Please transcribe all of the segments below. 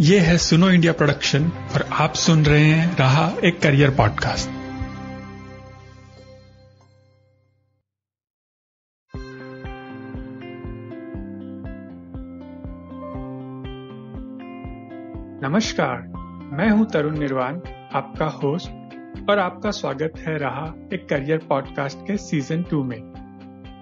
ये है सुनो इंडिया प्रोडक्शन और आप सुन रहे हैं रहा एक करियर पॉडकास्ट। नमस्कार, मैं हूँ तरुण निर्वाण, आपका होस्ट और आपका स्वागत है रहा एक करियर पॉडकास्ट के सीज़न टू में।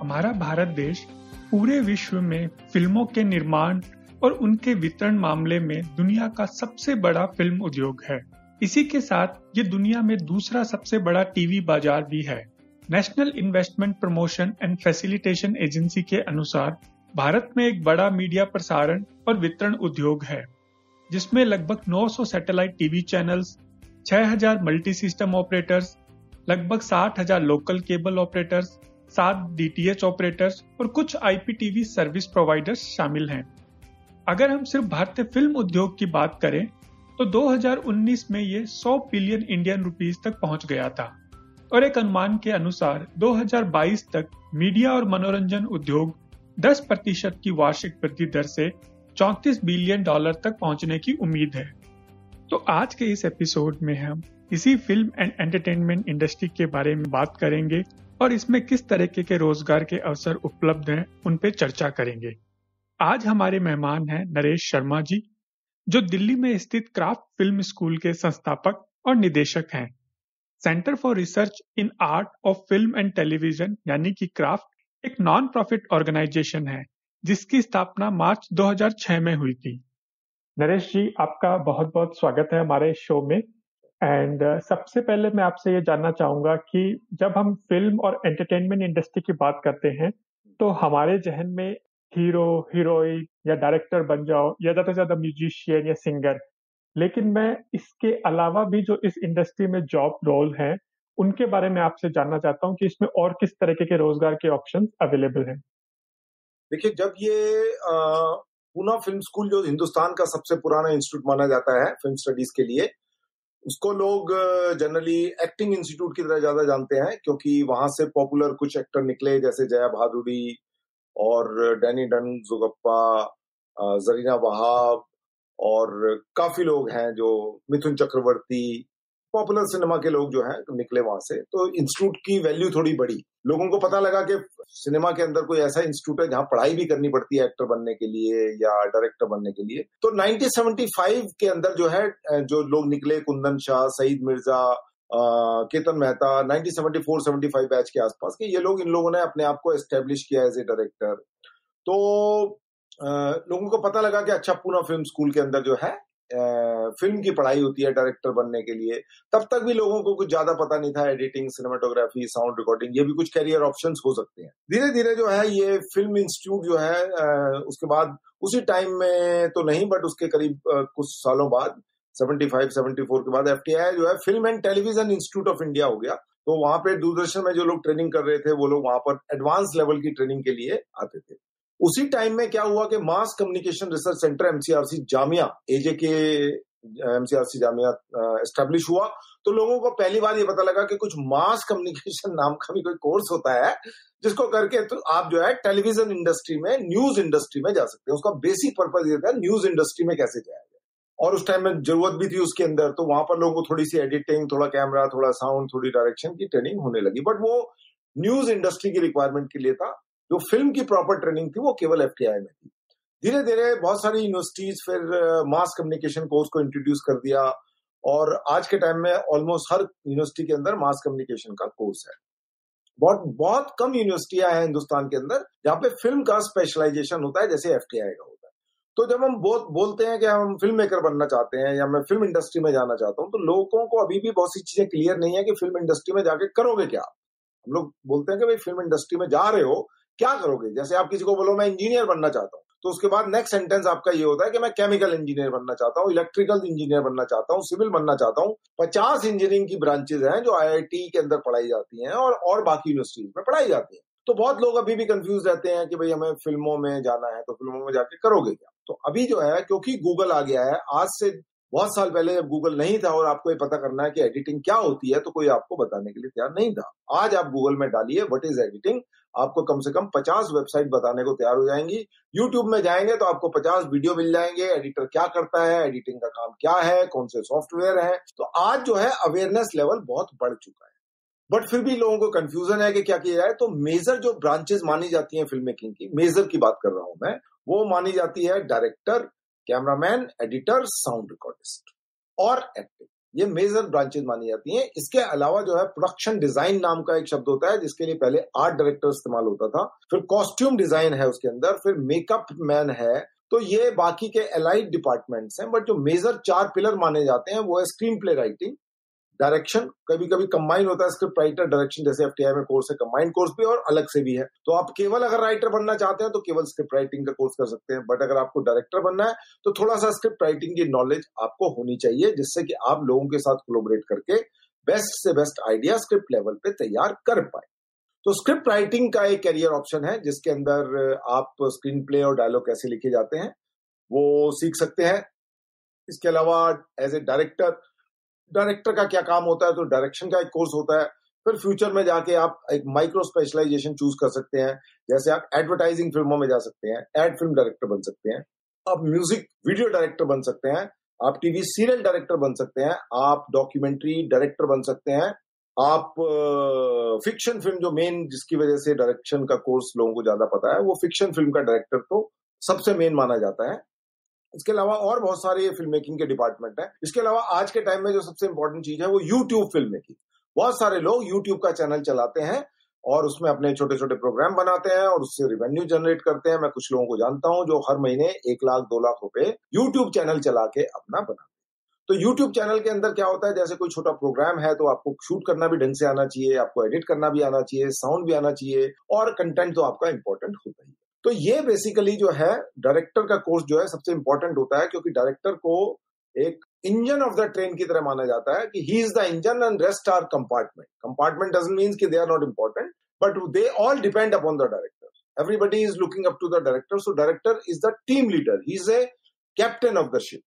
हमारा भारत देश पूरे विश्व में फ़िल्मों के निर्माण और उनके वितरण मामले में दुनिया का सबसे बड़ा फ़िल्म उद्योग है। इसी के साथ ये दुनिया में दूसरा सबसे बड़ा टीवी बाज़ार भी है। National investment promotion and facilitation agency के अनुसार भारत में एक बड़ा मीडिया प्रसारण और वितरण उद्योग है जिसमें लगभग 900 satellite TV channels 6000 multi system operators लगभग 60,000 लोकल केबल ऑपरेटर्स सात डीटीएच ऑपरेटर्स और कुछ आईपीटीवी सर्विस प्रोवाइडर्स शामिल हैं। अगर हम सिर्फ़ भारतीय फ़िल्म उद्योग की बात करें तो 2019 में ये 100 बिलियन इंडियन रुपीस तक पहुँच गया था। और एक अनुमान के अनुसार 2022 तक मीडिया और मनोरंजन उद्योग 10 प्रतिशत की वार्षिक वृद्धि दर से 34 बिलियन डॉलर तक पहुँचने की उम्मीद है। तो आज के इस एपिसोड में हम इसी फ़िल्म एंड एंटरटेनमेंट इंडस्ट्री के बारे में बात करेंगे और इसमें किस तरीके के रोज़गार के अवसर उपलब्ध हैं, उन पे चर्चा करेंगे। आज हमारे मेहमान हैं नरेश शर्मा जी जो दिल्ली में स्थित क्राफ्ट फ़िल्म स्कूल के संस्थापक और निदेशक हैं। Centre for research in art of film and television यानी कि क्राफ्ट एक नॉन प्रॉफिट ऑर्गेनाइजेशन है जिसकी स्थापना मार्च 2006 में हुई थी। नरेश जी आपका बहुत बहुत स्वागत है हमारे शो में। एंड uh, सबसे पहले मैं आपसे ये जानना चाहूँगा कि जब हम फ़िल्म और एंटरटेनमेंट इंडस्ट्री की बात करते हैं तो हमारे जहन में हीरो हीरोइन या डायरेक्टर बन जाओ, या ज़्यादा से ज़्यादा म्यूजिशियन या सिंगर लेकिन मैं इसके अलावा भी जो इस इंडस्ट्री में जॉब रोल है, उनके बारे में आपसे जानना चाहता हूँ कि इसमें और किस तरीके के रोज़गार के ऑप्शन अवेलेबल हैं। देखिए, जब ये पूना फ़िल्म स्कूल जो हिंदुस्तान का सबसे पुराना इंस्टीट्यूट माना जाता है फ़िल्म स्टडीज़ के लिए, उसको लोग जनरली एक्टिंग इंस्टीट्यूट की तरह ज़्यादा जानते हैं, क्योंकि वहाँ से पॉपुलर कुछ एक्टर निकले, जैसे जया भादुड़ी और डैनी डन, जुगप्पा जरीना वहाब और काफ़ी लोग हैं जो मिथुन चक्रवर्ती, पॉपुलर सिनेमा के लोग जो हैं, निकले वहाँ से। तो इंस्टीट्यूट की वैल्यू थोड़ी बड़ी। लोगों को पता लगा कि सिनेमा के अंदर कोई ऐसा इंस्टीट्यूट है जहाँ पढ़ाई भी करनी पड़ती है एक्टर बनने के लिए या डायरेक्टर बनने के लिए। तो 1975 के अंदर जो है जो लोग निकले, कुंदन शाह, सईद मिर्ज़ा केतन मेहता 1974-75 बैच के आसपास के ये लोग इन लोगों ने अपने आप को एस्टेब्लिश किया एज ए डायरेक्टर तो आ, लोगों को पता लगा कि अच्छा पूना फ़िल्म स्कूल के अंदर जो है आ, फ़िल्म की पढ़ाई होती है डायरेक्टर बनने के लिए। तब तक भी लोगों को कुछ ज़्यादा पता नहीं था एडिटिंग सिनेमाटोग्राफी साउंड रिकॉर्डिंग ये भी कुछ करियर ऑप्शन हो सकते हैं। धीरे धीरे जो है ये फ़िल्म इंस्टीट्यूट जो है आ, उसके बाद उसी टाइम में तो नहीं बट उसके करीब कुछ सालों बाद 75 74 के बाद एफटीआई जो है, film and television institute of India हो गया। तो वहाँ पे दूरदर्शन में जो लोग ट्रेनिंग कर रहे थे, वो लोग वहाँ पर एडवांस लेवल की ट्रेनिंग के लिए आते थे। उसी टाइम में क्या हुआ कि mass communication research centre MCRC Jamia AJ के एमसीआरसी जामिया एस्टेब्लिश हुआ। तो लोगों को पहली बार ये पता लगा कि कुछ मास कम्युनिकेशन नाम का भी कोई कोर्स होता है, जिसको करके तो आप जो है, टेलीविज़न इंडस्ट्री में, न्यूज़ इंडस्ट्री में जा सकते हैं। उसका बेसिक पर्पज ये था, न्यूज़ इंडस्ट्री में कैसे जाए। और उस टाइम में ज़रूरत भी थी उसके अंदर तो वहाँ पर लोगों को थोड़ी सी एडिटिंग थोड़ा कैमरा थोड़ा साउंड थोड़ी डायरेक्शन की ट्रेनिंग होने लगी। बट वो न्यूज़ इंडस्ट्री की रिक्वायरमेंट के लिए था, जो फ़िल्म की प्रॉपर ट्रेनिंग थी, वो केवल एफ़ में थी। धीरे धीरे बहुत सारी यूनिवर्सिटीज फिर मास कम्युनिकेशन कोर्स को इंट्रोड्यूस कर दिया और आज के टाइम में ऑलमोस्ट हर यूनिवर्सिटी के अंदर मास कम्युनिकेशन का कोर्स है। बहुत बहुत कम यूनिवर्सिटियाँ हैं हिंदुस्तान के अंदर, जहाँ पे फ़िल्म का स्पेशलाइजेशन होता है, जैसे एफ़ का। तो जब हम बहुत बोलते हैं कि हम फ़िल्म मेकर बनना चाहते हैं या मैं फ़िल्म इंडस्ट्री में जाना चाहता हूँ तो लोगों को अभी भी बहुत सी चीज़ें क्लियर नहीं है कि फ़िल्म इंडस्ट्री में जाके करोगे क्या? हम लोग बोलते हैं कि भाई फ़िल्म इंडस्ट्री में जा रहे हो, क्या करोगे? जैसे आप किसी को बोलो, मैं इंजीनियर बनना चाहता हूँ तो उसके बाद नेक्स्ट सेंटेंस आपका ये होता है कि मैं केमिकल इंजीनियर बनना चाहता हूँ इलेक्ट्रिकल इंजीनियर बनना चाहता हूँ सिविल बनना चाहता हूँ। पचास इंजीनियरिंग की ब्रांचेज हैं जो आईआईटी के अंदर पढ़ाई जाती हैं और और बाकी यूनिवर्सिटीज में पढ़ाई जाती है। तो बहुत लोग अभी भी कंफ्यूज रहते हैं कि भाई, हमें फ़िल्मों में जाना है तो फ़िल्मों में जाके करोगे क्या? तो अभी जो है, क्योंकि गूगल आ गया है, आज से बहुत साल पहले जब गूगल नहीं था और आपको ये पता करना है कि एडिटिंग क्या होती है तो कोई आपको बताने के लिए तैयार नहीं था। आज आप गूगल में डालिए व्हाट इज़ एडिटिंग आपको कम से कम 50 वेबसाइट बताने को तैयार हो जाएँगी। यूट्यूब में जाएँगे तो आपको 50 वीडियो मिल जाएँगे एडिटर क्या करता है एडिटिंग का काम क्या है, कौन से सॉफ्टवेयर है। तो आज जो है अवेयरनेस लेवल बहुत बढ़ चुका है। बट फिर भी लोगों को कंफ्यूजन है कि क्या किया जाए तो मेजर जो ब्रांचेस मानी जाती हैं फ़िल्म मेकिंग की मेजर की बात कर रहा हूँ मैं वो मानी जाती है director cameraman editor sound recordist और एक्टिंग ये मेजर ब्रांचेज मानी जाती हैं। इसके अलावा जो है प्रोडक्शन डिज़ाइन नाम का एक शब्द होता है, जिसके लिए पहले आर्ट डायरेक्टर इस्तेमाल होता था, फिर कॉस्ट्यूम डिज़ाइन है उसके अंदर, फिर मेकअप मैन है। तो ये बाकी के एलाइड डिपार्टमेंट्स हैं बट जो मेजर चार पिलर माने जाते हैं, वो है स्क्रीन प्ले राइटिंग डायरेक्शन कभी कभी कंबाइन होता है स्क्रिप्ट राइटर डायरेक्शन जैसे एफ़ में कोर्स है कंबाइंड कोर्स भी और अलग से भी है। तो आप केवल अगर राइटर बनना चाहते हैं तो केवल स्क्रिप्ट राइटिंग का कोर्स कर सकते हैं। बट अगर आपको डायरेक्टर बनना है तो थोड़ा सा स्क्रिप्ट राइटिंग की नॉलेज आपको होनी चाहिए, जिससे कि आप लोगों के साथ कोलोबरेट करके बेस्ट से बेस्ट आइडिया स्क्रिप्ट लेवल पे तैयार कर पाए। तो स्क्रिप्ट राइटिंग का एक करियर ऑप्शन है, जिसके अंदर आप स्क्रीन प्ले और डायलॉग कैसे लिखे जाते हैं, वो सीख सकते हैं। इसके अलावा एज ए डायरेक्टर डायरेक्टर का क्या काम होता है तो डायरेक्शन का एक कोर्स होता है। फिर फ्यूचर में जाके आप एक माइक्रो स्पेशलाइजेशन चूज़ कर सकते हैं। जैसे आप एडवर्टाइजिंग फ़िल्मों में जा सकते हैं एड फ़िल्म डायरेक्टर बन सकते हैं। आप म्यूज़िक वीडियो डायरेक्टर बन सकते हैं। आप टीवी सीरियल डायरेक्टर बन सकते हैं। आप डॉक्यूमेंट्री डायरेक्टर बन सकते हैं। आप फिक्शन फ़िल्म जो मेन जिसकी वजह से डायरेक्शन का कोर्स लोगों को ज़्यादा पता है, वो फिक्शन फ़िल्म का डायरेक्टर तो सबसे मेन माना जाता है। इसके अलावा और बहुत सारे फ़िल्म मेकिंग के डिपार्टमेंट है। इसके अलावा आज के टाइम में जो सबसे इंपॉर्टेंट चीज़ है वो यूट्यूब फ़िल्म मेकिंग बहुत सारे लोग यूट्यूब का चैनल चलाते हैं और उसमें अपने छोटे छोटे प्रोग्राम बनाते हैं और उससे रिवेन्यू जनरेट करते हैं। मैं कुछ लोगों को जानता हूँ जो हर महीने एक लाख, दो लाख रुपए यूट्यूब चैनल चला के अपना बनाते हैं। तो यूट्यूब चैनल के अंदर क्या होता है? जैसे कोई छोटा प्रोग्राम है तो आपको शूट करना भी ढंग से आना चाहिए, आपको एडिट करना भी आना चाहिए साउंड भी आना चाहिए और कंटेंट तो आपका इंपॉर्टेंट होता ही है। तो ये बेसिकली जो है डायरेक्टर का कोर्स जो है सबसे इंपॉर्टेंट होता है क्योंकि डायरेक्टर को एक इंजन ऑफ़ द ट्रेन की तरह माना जाता है कि he is the engine and rest are compartment compartment doesn't mean कि they are not important but they all depend upon the director everybody is looking up to the director so director is the team leader he is a captain of the ship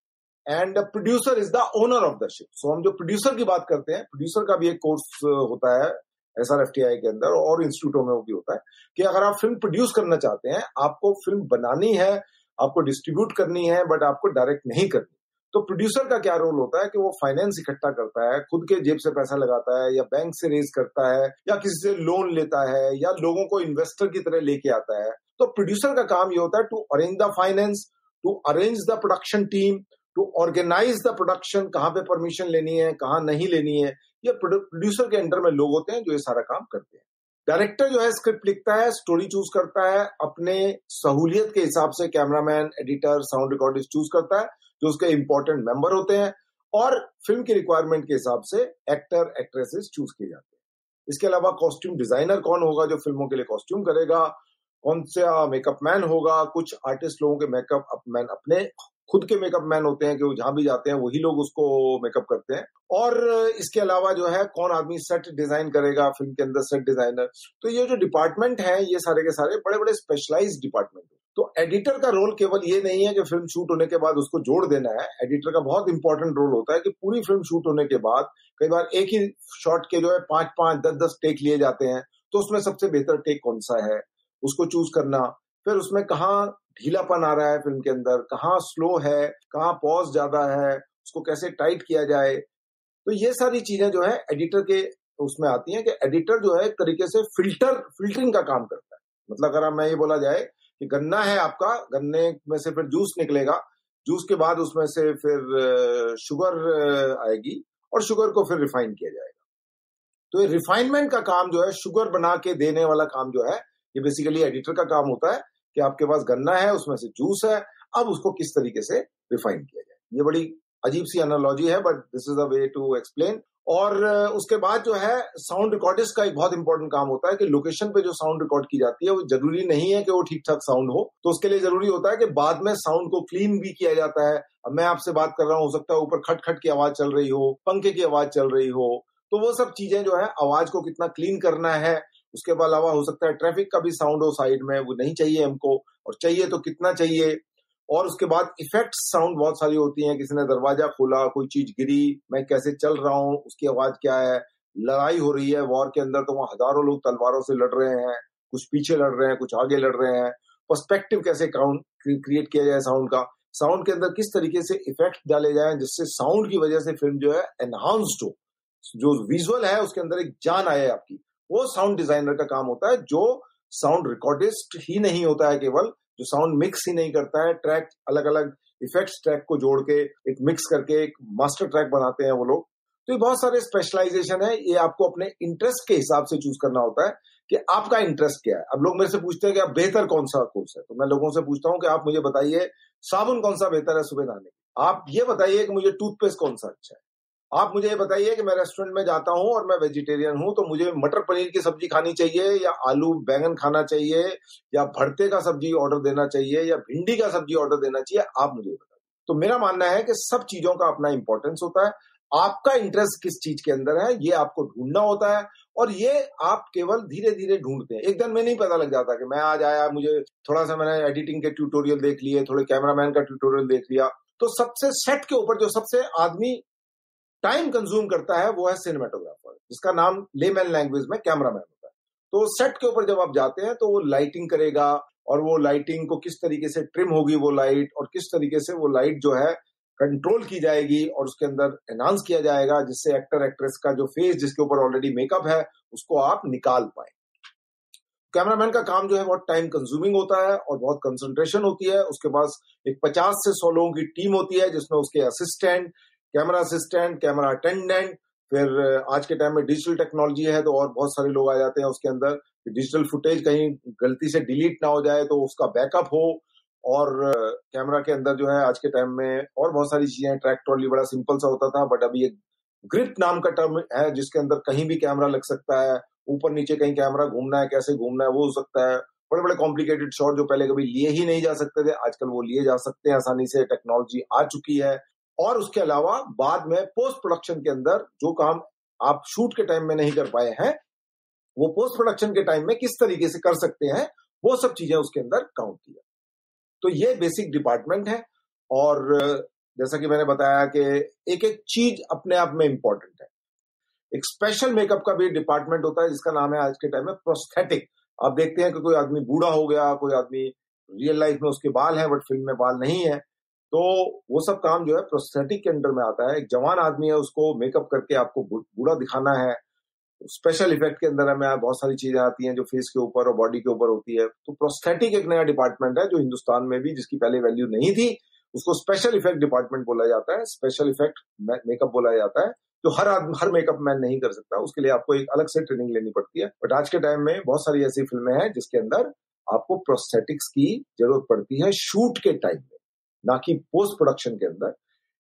and producer is the owner of the ship so हम जो producer की बात करते हैं producer का भी एक course होता है S R F T I के अंदर और इंस्टीट्यूटों में भी होता है कि अगर आप फ़िल्म प्रोड्यूस करना चाहते हैं, आपको फ़िल्म बनानी है, आपको डिस्ट्रीब्यूट करनी है, बट आपको डायरेक्ट नहीं करनी तो प्रोड्यूसर का क्या रोल होता है कि वो फाइनेंस इकट्ठा करता है, खुद के जेब से पैसा लगाता है या बैंक से रेज करता है या किसी से लोन लेता है या लोगों को इन्वेस्टर की तरह लेके आता है तो प्रोड्यूसर का काम ये होता है to arrange the finance, to arrange the production team, to organise the production, कहाँ पे परमिशन लेनी है, कहाँ नहीं लेनी है ये प्रोड्यूसर के अंडर में लोग होते हैं जो ये सारा काम करते हैं। डायरेक्टर जो है स्क्रिप्ट लिखता है स्टोरी चूज़ करता है, अपने सहूलियत के हिसाब से cameraman editor sound recordist choose करता है, जो उसके इंपॉर्टेंट मेंबर होते हैं और फ़िल्म की रिक्वायरमेंट के हिसाब से एक्टर एक्ट्रेसेस चूज़ किए जाते हैं। इसके अलावा कॉस्ट्यूम डिज़ाइनर कौन होगा जो फ़िल्मों के लिए कॉस्ट्यूम करेगा? कौन सा मेकअप मैन होगा? कुछ आर्टिस्ट लोगों के मेकअप मैन अपने खुद के मेकअप मैन होते हैं कि वो जहाँ भी जाते हैं, वही लोग उसको मेकअप करते हैं। और इसके अलावा जो है, कौन आदमी सेट डिज़ाइन करेगा फ़िल्म के अंदर सेट डिज़ाइनर तो ये जो डिपार्टमेंट है, ये सारे के सारे बड़े बड़े स्पेशलाइज डिपार्टमेंट तो एडिटर का रोल केवल ये नहीं है कि फ़िल्म शूट होने के बाद उसको जोड़ देना है। एडिटर का बहुत इंपॉर्टेंट रोल होता है कि पूरी फ़िल्म शूट होने के बाद कई बार एक ही शॉट के जो है पाँच पाँच दस दस टेक लिए जाते हैं। तो उसमें सबसे बेहतर टेक कौन सा है? उसको चूज़ करना। फिर उसमें कहा ढीलापन आ रहा है फ़िल्म के अंदर। कहाँ स्लो है? कहाँ पॉज ज़्यादा है? उसको कैसे टाइट किया जाए? तो ये सारी चीज़ें जो है एडिटर के उसमें आती हैं कि एडिटर जो है एक तरीके से फ़िल्टर फिल्टरिंग का काम करता है। मतलब अगर मैं ये बोला जाए कि गन्ना है आपका, गन्ने में से फिर जूस निकलेगा। जूस के बाद उसमें से फिर शुगर आएगी और शुगर को फिर रिफाइन किया जाएगा। तो ये रिफाइनमेंट का काम जो है शुगर बना के देने वाला काम जो है, ये बेसिकली एडिटर का काम होता है। कि आपके पास गन्ना है, उसमें से जूस है, अब उसको किस तरीके से रिफाइन किया जाए। ये बड़ी अजीब सी एनोलॉजी है but this is a way to explain और उसके बाद जो है साउंड रिकॉर्डिस्ट का एक बहुत इंपॉर्टेंट काम होता है कि लोकेशन पे जो साउंड रिकॉर्ड की जाती है, वो ज़रूरी नहीं है कि वो ठीक ठाक साउंड हो। तो उसके लिए ज़रूरी होता है कि बाद में साउंड को क्लीन भी किया जाता है। अब मैं आपसे बात कर रहा हूँ, हो सकता है ऊपर खट खट की आवाज़ चल रही हो, पंखे की आवाज़ चल रही हो तो वो सब चीज़ें जो है, आवाज़ को कितना क्लीन करना है उसके अलावा हो सकता है ट्रैफ़िक का भी साउंड हो साइड में, वो नहीं चाहिए हमको, और चाहिए तो कितना चाहिए? और उसके बाद इफ़ेक्ट साउंड बहुत सारी होती हैं, किसी ने दरवाज़ा खोला, कोई चीज़ गिरी, मैं कैसे चल रहा हूँ, उसकी आवाज़ क्या है? लड़ाई हो रही है वॉर के अंदर तो वहाँ हज़ारों लोग तलवारों से लड़ रहे हैं, कुछ पीछे लड़ रहे हैं, कुछ आगे लड़ रहे हैं। पर्सपेक्टिव कैसे काउंट क्रिएट किया जाए साउंड का? साउंड के अंदर किस तरीके से इफ़ेक्ट डाले जाए, जिससे साउंड की वजह से फ़िल्म जो है एनहांस्ड हो? जो विजुअल है, उसके अंदर एक जान आए आपकी। वो साउंड डिज़ाइनर का काम होता है, जो साउंड रिकॉर्डिस्ट ही नहीं होता है केवल, जो साउंड मिक्स ही नहीं करता है ट्रैक अलग अलग इफेक्ट्स ट्रैक को जोड़ के, एक मिक्स करके, एक मास्टर ट्रैक बनाते हैं वो लोग। तो ये बहुत सारे स्पेशलाइजेशन है, ये आपको अपने इंटरेस्ट के हिसाब से चूज़ करना होता है कि आपका इंटरेस्ट क्या है। अब लोग मेरे से पूछते हैं कि आप बेहतर कौन सा कोर्स है? तो मैं लोगों से पूछता हूँ कि आप मुझे बताइए, साबुन कौन सा बेहतर है सुबह नहाने आप ये बताइए कि मुझे टूथपेस्ट कौन सा अच्छा है। आप मुझे ये बताइए कि मैं रेस्टोरेंट में जाता हूँ और मैं वेजिटेरियन हूँ तो मुझे मटर पनीर की सब्ज़ी खानी चाहिए, या आलू बैंगन खाना चाहिए, या भरते का सब्ज़ी ऑर्डर देना चाहिए, या भिंडी का सब्ज़ी ऑर्डर देना चाहिए, आप मुझे बताइए। तो मेरा मानना है कि सब चीज़ों का अपना इंपॉर्टेंस होता है। आपका इंटरेस्ट किस चीज़ के अंदर है, ये आपको ढूंढना होता है, और ये आप केवल धीरे धीरे ढूंढते हैं। एक दिन में नहीं पता लग जाता कि मैं आज आया, मुझे थोड़ा सा मैंने एडिटिंग के ट्यूटोरियल देख लिए, थोड़े कैमरामैन का ट्यूटोरियल देख लिया। तो सबसे सेट के ऊपर जो सबसे आदमी टाइम कंज्यूम करता है, वो है सिनेमाटोग्राफर, जिसका नाम लेमैन लैंग्वेज में कैमरामैन होता है। तो सेट के ऊपर जब आप जाते हैं तो वो लाइटिंग करेगा, और वो लाइटिंग को किस तरीके से ट्रिम होगी वो लाइट, और किस तरीके से वो लाइट जो है कंट्रोल की जाएगी, और उसके अंदर एनहांस किया जाएगा, जिससे एक्टर, एक्ट्रेस का जो फेस जिसके ऊपर ऑलरेडी मेकअप है, उसको आप निकाल पाए। कैमरामैन का काम जो है, बहुत टाइम कंज्यूमिंग होता है, और बहुत कंसंट्रेशन होती है। उसके पास एक पचास से सौ लोगों की टीम होती है, जिसमें उसके assistant camera assistant, camera attendant, फिर आज के टाइम में डिजिटल टेक्नोलॉजी है तो और बहुत सारे लोग आ जाते हैं उसके अंदर। डिजिटल फुटेज कहीं गलती से डिलीट ना हो जाए तो उसका बैकअप हो और कैमरा के अंदर जो है आज के टाइम में और बहुत सारी चीज़ें ट्रैक ट्रॉली बड़ा सिंपल सा होता था, बट अभी एक ग्रिप नाम का टर्म है जिसके अंदर कहीं भी कैमरा लग सकता है। ऊपर नीचे कहीं कैमरा घूमना है, कैसे घूमना है, वो हो सकता है। बड़े बड़े कॉम्प्लिकेटेड शॉट जो पहले कभी लिए ही नहीं जा सकते थे, आजकल वो लिए जा सकते हैं आसानी से। टेक्नोलॉजी आ चुकी है। और उसके अलावा बाद में पोस्ट प्रोडक्शन के अंदर जो काम आप शूट के टाइम में नहीं कर पाए हैं, वो पोस्ट प्रोडक्शन के टाइम में किस तरीके से कर सकते हैं, वो सब चीज़ें उसके अंदर काउंट किया। तो ये बेसिक डिपार्टमेंट है और, जैसा कि मैंने बताया कि एक एक चीज़ अपने आप में इंपॉर्टेंट है। एक स्पेशल मेकअप का भी डिपार्टमेंट होता है, जिसका नाम है आज के टाइम में प्रोस्थेटिक आप देखते हैं कि कोई आदमी बूढ़ा हो गया, कोई आदमी रियल लाइफ में उसके बाल हैं बट फ़िल्म में बाल नहीं है। तो वो सब काम जो है प्रोस्थेटिक के अंडर में आता है। एक जवान आदमी है, उसको मेकअप करके आपको बूढ़ा दिखाना है। स्पेशल इफ़ेक्ट के अंदर हमें बहुत सारी चीज़ें आती हैं जो फेस के ऊपर और बॉडी के ऊपर होती है। तो प्रोस्थेटिक एक नया डिपार्टमेंट है जो हिंदुस्तान में भी, जिसकी पहले वैल्यू नहीं थी, उसको स्पेशल इफ़ेक्ट डिपार्टमेंट बोला जाता है। स्पेशल इफ़ेक्ट मेकअप बोला जाता है, जो हर आदमी हर मेकअप मैन नहीं कर सकता। उसके लिए आपको एक अलग से ट्रेनिंग लेनी पड़ती है। बट आज के टाइम में बहुत सारी ऐसी फ़िल्में हैं जिसके अंदर आपको प्रोस्थेटिक्स की ज़रूरत पड़ती है शूट के टाइम ना कि पोस्ट प्रोडक्शन के अंदर।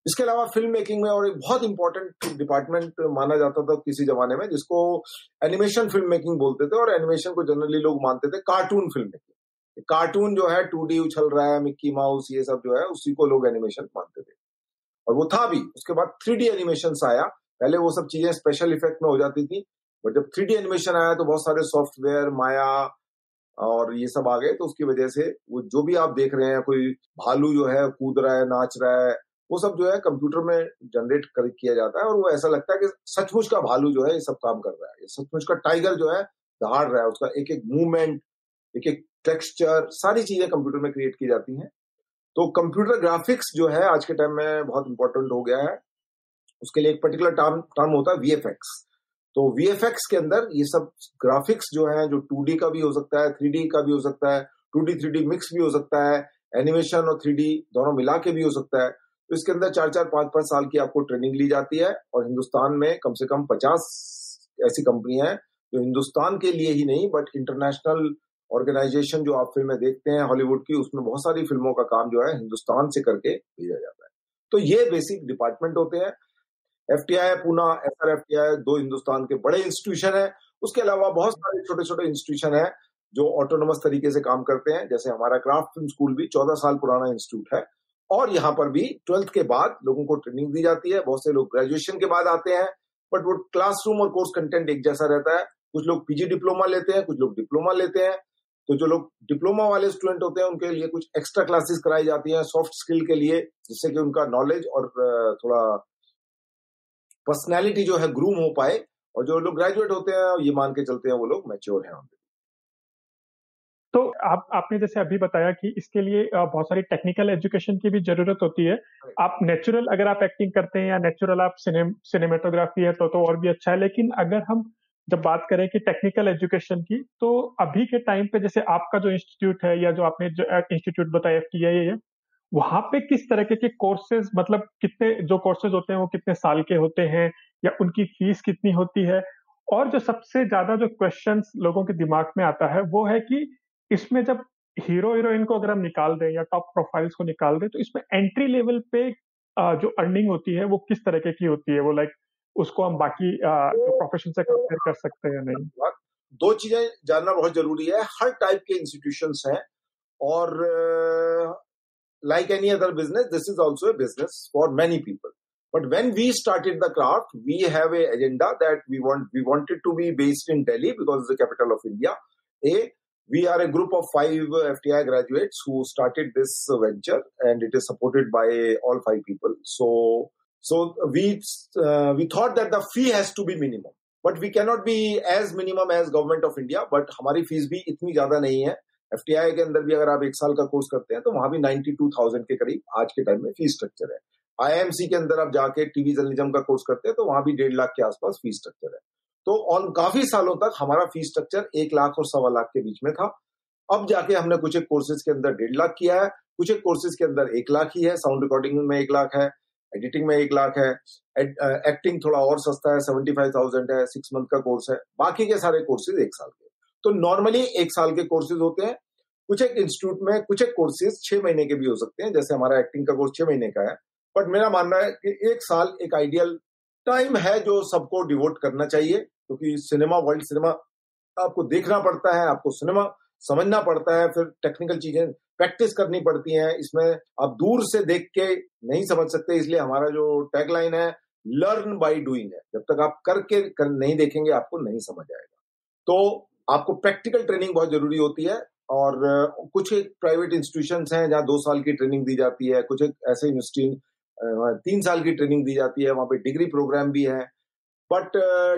इसके अलावा फ़िल्म मेकिंग में और एक बहुत इंपॉर्टेंट डिपार्टमेंट माना जाता था किसी जमाने में, जिसको एनिमेशन फ़िल्म मेकिंग बोलते थे और एनिमेशन को जनरली लोग मानते थे कार्टून फ़िल्म मेकिंग कार्टून जो है टू उछल रहा है मिक्की माउस ये सब जो है, उसी को लोग एनिमेशन मानते थे। और वो था भी। उसके बाद थ्री एनिमेशन आया। पहले वो सब चीज़ें स्पेशल इफ़ेक्ट में हो जाती थी बट जब थ्री एनिमेशन आया तो बहुत सारे सॉफ्टवेयर माया और ये सब आ गए तो उसकी वजह से वो जो भी आप देख रहे हैं, कोई भालू जो है, कूद रहा है, नाच रहा है, वो सब जो है कंप्यूटर में जनरेट कर, किया जाता है और वो ऐसा लगता है कि सचमुच का भालू जो है ये सब काम कर रहा है। सचमुच का टाइगर जो है दहाड़ रहा है, उसका एक एक मूवमेंट एक एक टेक्सचर सारी चीज़ें कंप्यूटर में क्रिएट की जाती हैं। तो कंप्यूटर ग्राफिक्स जो है आज के टाइम में बहुत इंपॉर्टेंट हो गया है। उसके लिए एक पर्टिकुलर टर्म टर्म होता है वीएफएक्स तो वीएफएक्स के अंदर ये सब ग्राफिक्स जो है, जो टू का भी हो सकता है थ्री का भी हो सकता है टू डी थ्री मिक्स भी हो सकता है एनिमेशन और थ्री दोनों मिला के भी हो सकता है। तो इसके अंदर चार चार, पाँच पाँच साल की आपको ट्रेनिंग ली जाती है और हिंदुस्तान में कम से कम पचास ऐसी कंपनी है जो हिंदुस्तान के लिए ही नहीं बट इंटरनेशनल ऑर्गेनाइजेशन जो आप फ़िल्में देखते हैं हॉलीवुड की, उसमें बहुत सारी फ़िल्मों का काम जो है हिंदुस्तान से करके भेजा जाता है। तो ये बेसिक डिपार्टमेंट होते हैं। F T Poona R F I दो हिंदुस्तान के बड़े इंस्टीट्यूशन है। उसके अलावा बहुत सारे छोटे छोटे इंस्टीट्यूशन है जो ऑटोनोमस तरीके से काम करते हैं, जैसे हमारा क्राफ्ट फ़िल्म स्कूल भी चौदह साल पुराना इंस्टीट्यूट है। और यहाँ पर भी ट्वेल्थ के बाद लोगों को ट्रेनिंग दी जाती है, बहुत से लोग ग्रेजुएशन के बाद आते हैं बट वो क्लासरूम और कोर्स कंटेंट एक जैसा रहता है। कुछ लोग पीजी डिप्लोमा लेते हैं, कुछ लोग डिप्लोमा लेते हैं। तो जो लोग डिप्लोमा वाले स्टूडेंट होते हैं, उनके लिए कुछ एक्स्ट्रा क्लासेस कराई जाती हैं सॉफ्ट स्किल के लिए, जिससे कि उनका नॉलेज और थोड़ा पर्सनैलिटी जो है ग्रूम हो पाए और जो लोग ग्रेजुएट होते हैं ये मान के चलते हैं वो लोग मैच्योर हैं तो आप आपने जैसे अभी बताया कि इसके लिए बहुत सारी टेक्निकल एजुकेशन की भी ज़रूरत होती है। आप नेचुरल अगर आप एक्टिंग करते हैं या नेचुरल आप सिने सिनेमेटोग्राफी है तो तो और भी अच्छा है लेकिन अगर हम जब बात करें कि टेक्निकल एजुकेशन की तो अभी के टाइम पे जैसे आपका जो इंस्टीट्यूट है या जो आपने जो इंस्टीट्यूट बताया एफ़ टी है वहाँ पे किस तरह के कोर्सेज मतलब कितने, जो कोर्सेज होते हैं, वो कितने साल के होते हैं, या उनकी फ़ीस कितनी होती है? और जो सबसे ज़्यादा जो क्वेश्चन लोगों के दिमाग में आता है, वो है कि इसमें जब हीरो हीरोइन को अगर हम निकाल दें, या टॉप प्रोफाइल्स को निकाल दें तो इसमें एंट्री लेवल पे जो अर्निंग होती है, वो किस तरह की होती है? वो लाइक उसको हम बाकी प्रोफेशन से कंपेयर कर सकते हैं नहीं? दो चीज़ें जानना बहुत ज़रूरी है। हर टाइप के इंस्टीट्यूशन हैं और Like any other business this is also a business for many people But when we started the craft, we have a agenda that we want we wanted to be based in Delhi because it's the capital of India. A we are a group of five FTI graduates who started this venture, and it is supported by all five people. So, so we uh, we thought that the fee has to be minimum, but we cannot be as minimum as government of India. But हमारी fees भी इतनी ज्यादा नहीं है FTI के अंदर भी अगर आप एक साल का कोर्स करते हैं तो वहाँ भी नाइन्टी टू थाउज़ेंड के करीब आज के टाइम में फ़ीस स्ट्रक्चर है। आईएमसी के अंदर आप जाके टीवी जर्नलिज्म का कोर्स करते हैं तो वहाँ भी डेढ़ लाख के आसपास फ़ीस स्ट्रक्चर है। तो ऑन काफ़ी सालों तक हमारा फ़ीस स्ट्रक्चर एक लाख और सवा लाख के बीच में था। अब जाके हमने कुछ एक कोर्सेज के अंदर डेढ़ लाख किया है, कुछ एक कोर्सेज के अंदर एक लाख ही है। साउंड रिकॉर्डिंग में एक लाख है, एडिटिंग में एक लाख है एक्टिंग थोड़ा और सस्ता है, सेवेंटी फाइव थाउज़ेंड है, सिक्स मंथ का कोर्स है, बाकी के सारे कोर्सेज एक साल के तो नॉर्मली एक साल के कोर्सेज होते हैं। कुछ एक इंस्टीट्यूट में, कुछ एक कोर्सेज छह महीने के भी हो सकते हैं, जैसे हमारा एक्टिंग का कोर्स छह महीने का है। बट मेरा मानना है कि एक साल एक आइडियल टाइम है जो सबको डिवोट करना चाहिए, क्योंकि तो सिनेमा वर्ल्ड सिनेमा आपको देखना पड़ता है, आपको सिनेमा समझना पड़ता है, फिर टेक्निकल चीज़ें प्रैक्टिस करनी पड़ती हैं। इसमें आप दूर से देख के नहीं समझ सकते, इसलिए हमारा जो टैगलाइन है लर्न बाय डूइंग है। जब तक आप करके कर नहीं देखेंगे, आपको नहीं समझ आएगा। तो आपको प्रैक्टिकल ट्रेनिंग बहुत ज़रूरी होती है और कुछ एक प्राइवेट इंस्टीट्यूशन हैं जहाँ दो साल की ट्रेनिंग दी जाती है, कुछ एक ऐसे यूनिवर्सिटी तीन साल की ट्रेनिंग दी जाती है, वहाँ पे डिग्री प्रोग्राम भी है। बट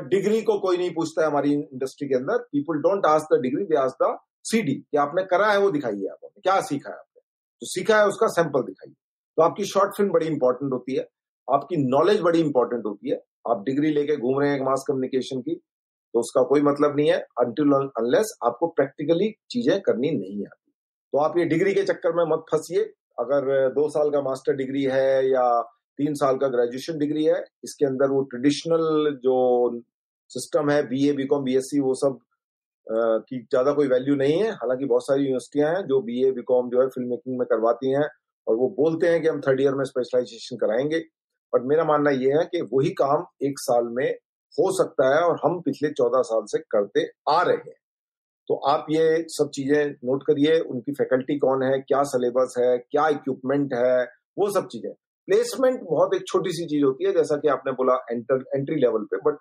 डिग्री को कोई नहीं पूछता है हमारी इंडस्ट्री के अंदर। People don't ask the degree they ask the CD कि आपने करा है वो दिखाइए आपने क्या सीखा है आपने? जो सीखा है उसका सैंपल दिखाइए। तो आपकी शॉर्ट फ़िल्म बड़ी इंपॉर्टेंट होती है, आपकी नॉलेज बड़ी इंपॉर्टेंट होती है। आप डिग्री लेके घूम रहे हैं मास कम्युनिकेशन की तो उसका कोई मतलब नहीं है अनटिल अनलेस आपको प्रैक्टिकली चीज़ें करनी नहीं आती। तो आप ये डिग्री के चक्कर में मत फंसिए। अगर दो साल का मास्टर डिग्री है या तीन साल का ग्रेजुएशन डिग्री है, इसके अंदर वो ट्रेडिशनल जो सिस्टम है B A B com B S C वो सब की ज़्यादा कोई वैल्यू नहीं है। हालाँकि बहुत सारी यूनिवर्सिटियाँ हैं जो बी ए बी कॉम जो है फ़िल्म मेकिंग में करवाती हैं और वो बोलते हैं कि हम थर्ड ईयर में स्पेशलाइजेशन कराएँगे। बट मेरा मानना यह है कि वही काम एक साल में हो सकता है और हम पिछले चौदह साल से करते आ रहे हैं। तो आप ये सब चीज़ें नोट करिए, उनकी फैकल्टी कौन है, क्या सिलेबस है, क्या इक्विपमेंट है, वो सब चीज़ें। प्लेसमेंट बहुत एक छोटी सी चीज़ होती है, जैसा कि आपने बोला एंटर एंट्री लेवल पे बट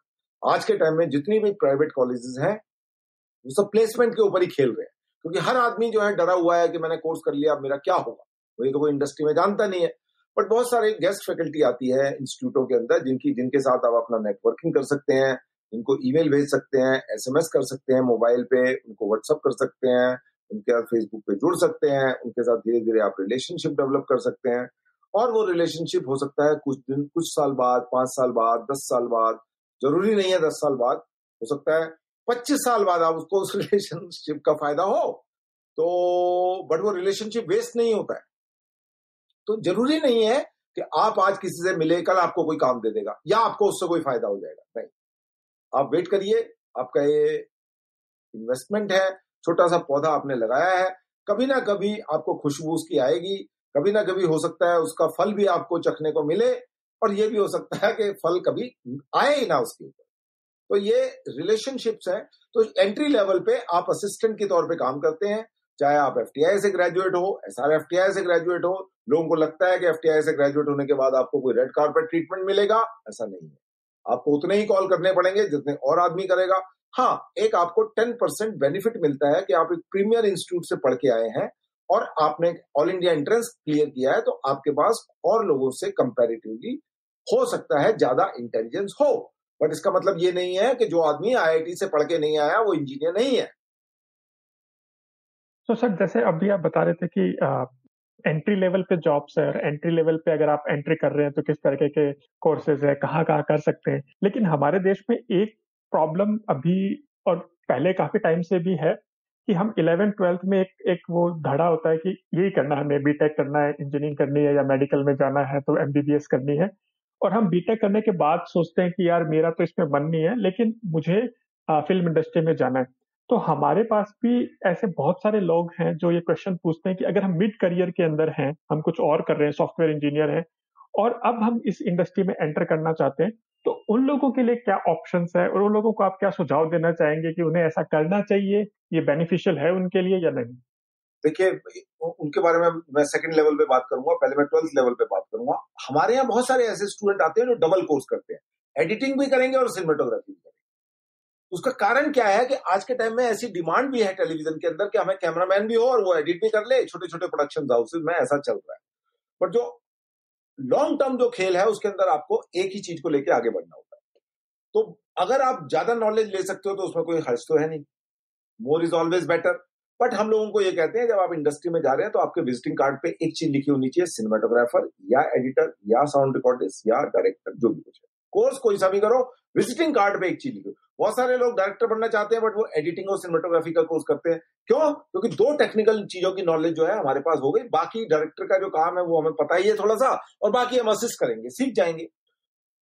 आज के टाइम में जितनी भी प्राइवेट कॉलेजेस हैं, वो सब प्लेसमेंट के ऊपर ही खेल रहे हैं। क्योंकि हर आदमी जो है डरा हुआ है कि मैंने कोर्स कर लिया, अब मेरा क्या होगा? वही तो कोई इंडस्ट्री में जानता नहीं है। बट बहुत सारे गेस्ट फैकल्टी आती है इंस्टीट्यूटों के अंदर, जिनकी, जिनके साथ आप अपना नेटवर्किंग कर सकते हैं इनको ईमेल भेज सकते हैं एसएमएस कर सकते हैं मोबाइल पे, उनको व्हाट्सअप कर सकते हैं, उनके साथ फेसबुक पे जुड़ सकते हैं, उनके साथ धीरे धीरे आप रिलेशनशिप डेवलप कर सकते हैं। और वो रिलेशनशिप हो सकता है कुछ दिन, कुछ साल बाद, पाँच साल बाद, दस साल बाद, ज़रूरी नहीं है दस साल बाद, हो सकता है पच्चीस साल बाद आप उसको उस रिलेशनशिप का फ़ायदा हो। तो बट वो रिलेशनशिप वेस्ट नहीं होता है। तो ज़रूरी नहीं है कि आप आज किसी से मिले, कल आपको कोई काम दे देगा, या आपको उससे कोई फ़ायदा हो जाएगा, नहीं। आप वेट करिए, आपका ये इन्वेस्टमेंट है छोटा सा पौधा आपने लगाया है, कभी ना कभी आपको खुशबू उसकी आएगी, कभी ना कभी हो सकता है उसका फल भी आपको चखने को मिले, और ये भी हो सकता है कि फल कभी आए ही ना उसके ऊपर। तो ये रिलेशनशिप्स है तो एंट्री लेवल पे आप असिस्टेंट के तौर पे काम करते हैं, चाहे आप एफटीआई से ग्रेजुएट हो एस से ग्रेजुएट हो लोगों को लगता है कि एफटीआई से ग्रेजुएट होने के बाद आपको कोई रेड कार्पेट ट्रीटमेंट मिलेगा? ऐसा नहीं है। आपको उतने ही कॉल करने पड़ेंगे जितने और आदमी करेगा। हाँ एक आपको टेन परसेंट बेनिफिट मिलता है कि आप एक प्रीमियर इंस्टीट्यूट से पढ़ के आए हैं और आपने ऑल इंडिया एंट्रेंस क्लियर किया है तो आपके पास और लोगों से कंपेरेटिवली हो सकता है, ज़्यादा इंटेलिजेंस हो। बट इसका मतलब ये नहीं है कि जो आदमी आईआईटी से पढ़ के नहीं आया, वो इंजीनियर नहीं है। तो सर जैसे अभी आप बता रहे थे कि एंट्री लेवल पे जॉब्स है और एंट्री लेवल पे अगर आप एंट्री कर रहे हैं तो किस तरीके के कोर्सेज है, कहाँ कहाँ कर सकते हैं? लेकिन हमारे देश में एक प्रॉब्लम अभी और पहले काफ़ी टाइम से भी है कि हम इलेवन ट्वेल्थ में एक एक वो धड़ा होता है कि यही करना है, हमें बीटेक करना है इंजीनियरिंग करनी है या मेडिकल में जाना है तो एमबीबीएस करनी है। और हम बीटेक करने के बाद सोचते हैं कि यार मेरा तो इसमें मन नहीं है, लेकिन मुझे फ़िल्म इंडस्ट्री में जाना है। तो हमारे पास भी ऐसे बहुत सारे लोग हैं जो ये क्वेश्चन पूछते हैं कि अगर हम मिड करियर के अंदर हैं, हम कुछ और कर रहे हैं सॉफ्टवेयर इंजीनियर हैं, और अब हम इस इंडस्ट्री में एंटर करना चाहते हैं तो उन लोगों के लिए क्या ऑप्शन है? और उन लोगों को आप क्या सुझाव देना चाहेंगे कि उन्हें ऐसा करना चाहिए? ये बेनिफिशियल है उनके लिए या नहीं? देखिए उनके बारे में मैं सेकंड लेवल पे बात करूँगा, पहले मैं ट्वेल्थ लेवल पे बात करूँगा। हमारे यहाँ बहुत सारे ऐसे स्टूडेंट आते हैं जो डबल कोर्स करते हैं। एडिटिंग भी करेंगे और सिनेमाटोग्राफी भी उसका कारण क्या है कि आज के टाइम में ऐसी डिमांड भी है टेलीविज़न के अंदर कि हमें कैमरामैन भी हो और वो एडिट भी कर ले छोटे छोटे प्रोडक्शन हाउसेज में ऐसा चल रहा है। बट जो लॉन्ग टर्म जो खेल है, उसके अंदर आपको एक ही चीज़ को लेकर आगे बढ़ना होता है। तो अगर आप ज़्यादा नॉलेज ले सकते हो तो उसमें कोई हर्ष तो है नहीं। More is always better but हम लोगों को ये कहते हैं, जब आप इंडस्ट्री में जा रहे हैं तो आपके विजिटिंग कार्ड पे एक चीज़ लिखी होनी चाहिए सिनेमाटोग्राफर या एडिटर या साउंड रिकॉर्डिस्ट या डायरेक्टर जो भी कुछ है कोर्स कोई सा भी करो विजिटिंग कार्ड पे एक चीज़ लिखो। बहुत सारे लोग डायरेक्टर बनना चाहते हैं बट वो एडिटिंग और सिनेमाटोग्राफी का कोर्स करते हैं। क्यों? क्योंकि दो टेक्निकल चीज़ों की नॉलेज जो है हमारे पास हो गई। बाकी डायरेक्टर का जो काम है वो हमें पता ही है थोड़ा सा और बाकी हम असिस्ट करेंगे, सीख जाएँगे।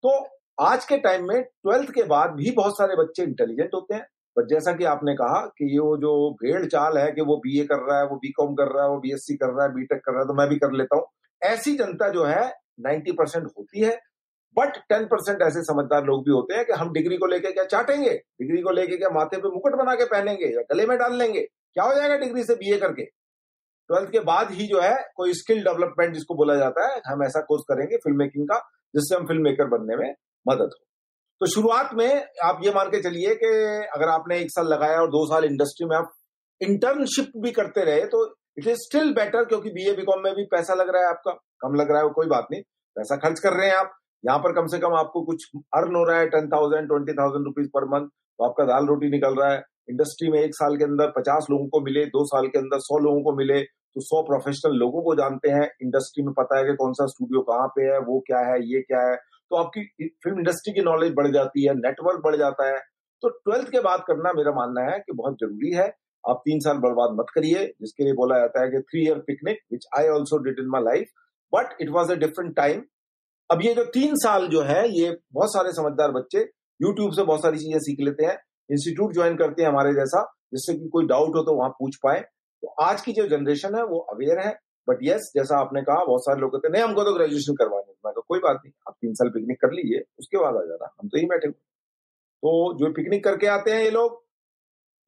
तो आज के टाइम में ट्वेल्थ के बाद भी बहुत सारे बच्चे इंटेलिजेंट होते हैं। बट जैसा कि आपने कहा कि ये वो जो भेड़ चाल है कि वो बीए कर रहा है, वो बीकॉम कर रहा है, वो बीएससी कर रहा है बीटेक कर रहा है तो मैं भी कर लेता हूँ। ऐसी जनता जो है नाइन्टी परसेंट होती है। बट टेन परसेंट ऐसे समझदार लोग भी होते हैं कि हम डिग्री को लेके क्या चाटेंगे? डिग्री को लेके क्या माथे पे मुकुट बना के पहनेंगे या गले में डाल लेंगे? क्या हो जाएगा डिग्री से बीए करके? ट्वेल्थ के बाद ही जो है कोई स्किल डेवलपमेंट जिसको बोला जाता है, हम ऐसा कोर्स करेंगे फ़िल्म मेकिंग का, जिससे हम फ़िल्म मेकर बनने में मदद हो। तो शुरुआत में आप ये मान के चलिए कि अगर आपने एक साल लगाया और दो साल इंडस्ट्री में आप इंटर्नशिप भी करते रहे तो इट इज़ स्टिल बेटर क्योंकि बीए बीकॉम में भी पैसा लग रहा है आपका। कम लग रहा है, कोई बात नहीं। पैसा खर्च कर रहे हैं आप। यहाँ पर कम से कम आपको कुछ अर्न हो रहा है ten thousand, twenty thousand rupees per month तो आपका दाल रोटी निकल रहा है। इंडस्ट्री में एक साल के अंदर पचास लोगों को मिले, दो साल के अंदर सौ लोगों को मिले तो सौ प्रोफेशनल लोगों को जानते हैं। इंडस्ट्री में पता है कि कौन सा स्टूडियो कहाँ पे है, वो क्या है, ये क्या है। तो आपकी फ़िल्म इंडस्ट्री की नॉलेज बढ़ जाती है नेटवर्क बढ़ जाता है। तो ट्वेल्थ के बाद करना मेरा मानना है कि बहुत ज़रूरी है। आप तीन साल बर्बाद मत करिए, जिसके लिए बोला जाता है कि three year picnic which I also did in my life but it was a different time अब ये जो तीन साल जो है, ये बहुत सारे समझदार बच्चे यूट्यूब से बहुत सारी चीज़ें सीख लेते हैं इंस्टीट्यूट ज्वाइन करते हैं हमारे जैसा, जिससे कि कोई डाउट हो तो वहाँ पूछ पाए। तो आज की जो जनरेशन है वो अवेयर है बट यस जैसा आपने कहा, बहुत सारे लोग कहते हैं, नहीं, हमको तो ग्रेजुएशन करवानी मैं तो कोई बात नहीं, आप तीन साल पिकनिक कर लीजिए, उसके बाद आ जाना, हम तो ही बैठे हुए तो जो पिकनिक करके आते हैं ये लोग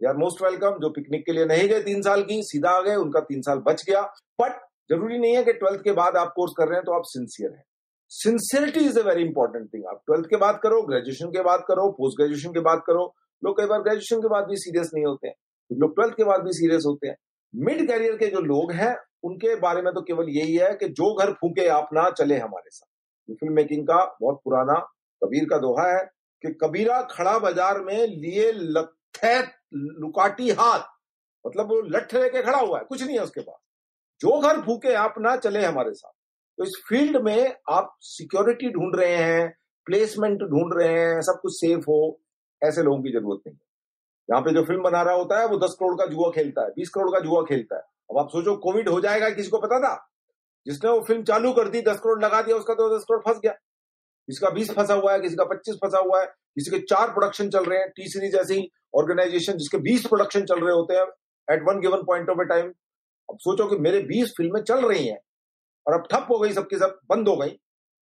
यार मोस्ट वेलकम जो पिकनिक के लिए नहीं गए तीन साल की, सीधा आ गए, उनका तीन साल बच गया। बट ज़रूरी नहीं है कि ट्वेल्थ के बाद आप कोर्स कर रहे हैं तो आप सिंसियर हैं। Sincerity is a very important thing आप ट्वेल्थ के बाद करो ग्रेजुएशन के बाद करो पोस्ट ग्रेजुएशन के बाद करो। लोग कई बार ग्रेजुएशन के बाद भी सीरियस नहीं होते हैं। लोग ट्वेल्थ के बाद भी सीरियस होते हैं। मिड कैरियर के जो लोग हैं, उनके बारे में तो केवल यही है कि जो घर फूके आप ना चले हमारे साथ। ये फ़िल्म मेकिंग का बहुत पुराना कबीर का दोहा है कि कबीरा खड़ा बाज़ार में लिए लुकाटी हाथ। मतलब वो लठ लेके खड़ा हुआ है, कुछ नहीं है उसके पास। जो घर फूके आप ना चले हमारे साथ। तो इस फ़ील्ड में आप सिक्योरिटी ढूंढ रहे हैं, प्लेसमेंट ढूंढ रहे हैं, सब कुछ सेफ़ हो, ऐसे लोगों की ज़रूरत नहीं है। यहाँ पे जो फ़िल्म बना रहा होता है, वो दस करोड़ का जुआ खेलता है, बीस करोड़ का जुआ खेलता है। अब आप सोचो, कोविड हो जाएगा, किसी को पता था? जिसने वो फ़िल्म चालू कर दी, दस करोड़ लगा दिया, उसका तो दस करोड़ फंस गया। किसका बीस फंसा हुआ है किसी का पच्चीस फंसा हुआ है किसी के चार प्रोडक्शन चल रहे हैं, टी सीरीज़ ऐसी ऑर्गेनाइजेशन जिसके बीस प्रोडक्शन चल रहे होते हैं at one given point of a time अब सोचो कि मेरे बीस फ़िल्में चल रही हैं और अब ठप हो गई सबकी सब, बंद हो गई।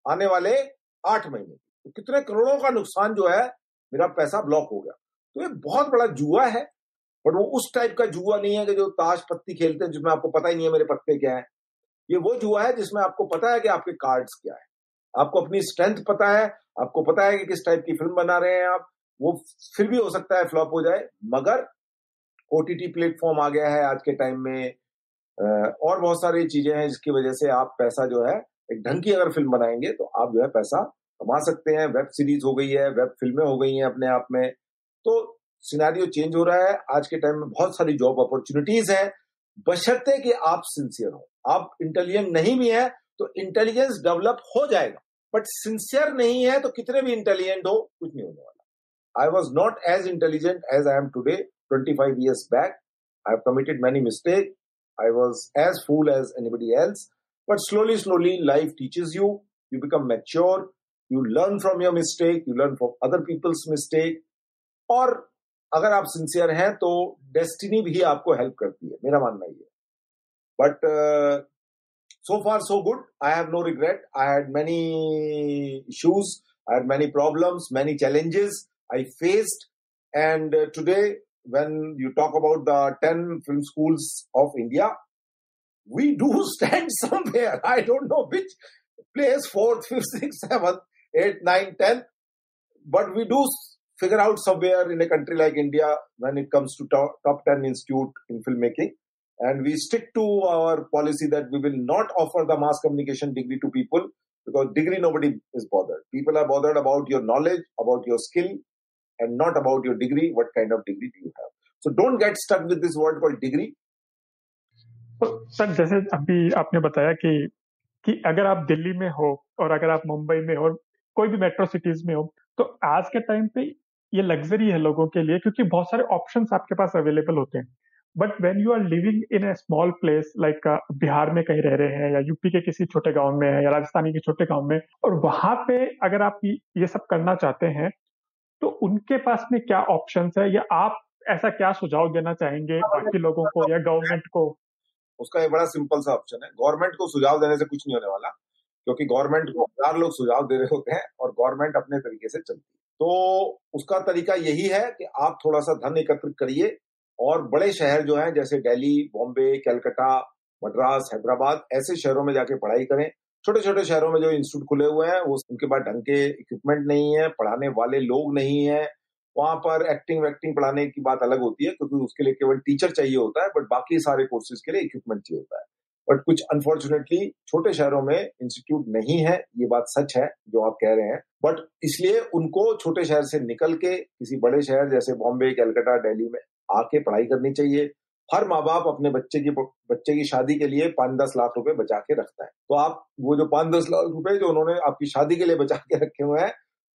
आने वाले आठ महीने। तो कितने करोड़ों का नुकसान जो है, मेरा पैसा ब्लॉक हो गया। तो ये बहुत बड़ा जुआ है, बट वो उस टाइप का जुआ नहीं है कि जो ताश पत्ती खेलते हैं, जिसमें आपको पता ही नहीं है मेरे पत्ते क्या है। ये वो जुआ है जिसमें आपको पता है कि आपके कार्ड्स क्या है। आपको अपनी स्ट्रेंथ पता है, आपको पता है कि किस टाइप की फ़िल्म बना रहे हैं आप। वो फिर भी हो सकता है फ्लॉप हो जाए, मगर ओटीटी प्लेटफॉर्म आ गया है आज के टाइम में। और बहुत सारी चीज़ें हैं जिसकी वजह से आप पैसा जो है, एक ढंग की अगर फ़िल्म बनाएँगे तो आप जो है पैसा कमा सकते हैं। वेब सीरीज़ हो गई है, वेब फ़िल्में हो गई हैं अपने आप में। तो सिनारियो चेंज हो रहा है। आज के टाइम में बहुत सारी जॉब अपॉर्चुनिटीज़ है। बशर्ते कि आप सिंसियर हो। आप इंटेलिजेंट नहीं भी है तो इंटेलिजेंस डेवलप हो जाएगा। बट सिंसियर नहीं है तो कितने भी इंटेलिजेंट हो, कुछ नहीं होने वाला। I was not as intelligent as I am today twenty five years back I have committed many mistake I was as fool as anybody else but slowly slowly life teaches you you become mature you learn from your mistake you learn from other people's mistake और अगर आप sincere हैं तो destiny भी आपको help करती है मेरा मानना ये but so far so good i have no regret i had many issues i had many problems many challenges i faced and uh, today when you talk about the 10 film schools of india we do stand somewhere. I don't know which place fourth fifth sixth seventh eighth ninth tenth but we do figure out somewhere in a country like india when it comes to top, top 10 institute in filmmaking. And we stick to our policy that we will not offer the mass communication degree to people because degree nobody is bothered. People are bothered about your knowledge about your skill and not about your degree, what kind of degree do you have? So don't get stuck with this word called degree. Sir जैसे अभी आपने बताया कि कि अगर आप दिल्ली में हो और अगर आप मुंबई में हो कोई भी मेट्रो सिटीज़ में हो तो आज के टाइम पे ये लग्जरी है लोगों के लिए क्योंकि बहुत सारे ऑप्शंस आपके पास अवेलेबल होते हैं। But when you are living in a small place like Bihar में कहीं रह रहे हैं या यूपी के किसी छोटे गाँव में है या राजस्थानी के छोटे गाँव में, और वहाँ पे अगर आप ये सब करना चाहते हैं तो उनके पास में क्या ऑप्शन है? या आप ऐसा क्या सुझाव देना चाहेंगे बाकी लोगों को या गवर्नमेंट को? उसका एक बड़ा सिंपल सा ऑप्शन है। गवर्नमेंट को सुझाव देने से कुछ नहीं होने वाला क्योंकि गवर्नमेंट को हज़ार लोग सुझाव दे रहे होते हैं और गवर्नमेंट अपने तरीके से चलती है। तो उसका तरीका यही है कि आप थोड़ा सा धन एकत्रित करिए और बड़े शहर जो हैं जैसे दिल्ली बॉम्बे कलकत्ता मद्रास हैदराबाद ऐसे शहरों में जाके पढ़ाई करें। छोटे छोटे शहरों में जो इंस्टीट्यूट खुले हुए हैं, वो उनके पास ढंग के इक्विपमेंट नहीं है, पढ़ाने वाले लोग नहीं है। वहाँ पर एक्टिंग वैक्टिंग पढ़ाने की बात अलग होती है, क्योंकि उसके लिए केवल टीचर चाहिए होता है बट बाकी सारे कोर्सेज के लिए इक्विपमेंट चाहिए होता है। बट कुछ अनफॉर्चुनेटली छोटे शहरों में इंस्टीट्यूट नहीं है, ये बात सच है, जो आप कह रहे हैं। बट इसलिए उनको छोटे शहर से निकल के किसी बड़े शहर, जैसे बॉम्बे कलकत्ता दिल्ली में आके पढ़ाई करनी चाहिए। हर माँ बाप अपने बच्चे की बच्चे की शादी के लिए पाँच दस लाख रुपए बचा के रखता है। तो आप वो जो पाँच दस लाख रुपए जो उन्होंने आपकी शादी के लिए बचा के रखे हुए हैं,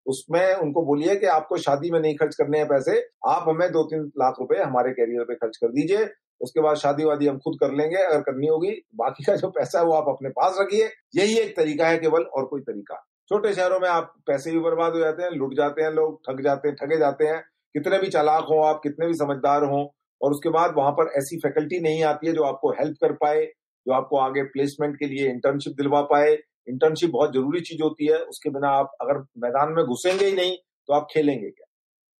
उसमें उनको बोलिए कि आपको शादी में नहीं खर्च करने हैं पैसे, आप हमें दो तीन लाख रुपए हमारे कैरियर पे खर्च कर दीजिए, उसके बाद शादी वादी हम खुद कर लेंगे, अगर करनी होगी, बाकी का जो पैसा है वो आप अपने पास रखिए। यही एक तरीका है केवल, और कोई तरीका। छोटे शहरों में आप पैसे भी बर्बाद हो जाते हैं, लुट जाते हैं लोग, ठग जाते हैं, ठगे जाते हैं। कितने भी चालाक हो आप, कितने भी समझदार हो और उसके बाद वहाँ पर ऐसी फैकल्टी नहीं आती है जो आपको हेल्प कर पाए, जो आपको आगे प्लेसमेंट के लिए इंटर्नशिप दिलवा पाए। इंटर्नशिप बहुत ज़रूरी चीज़ होती है, उसके बिना आप अगर मैदान में घुसेंगे ही नहीं तो आप खेलेंगे क्या?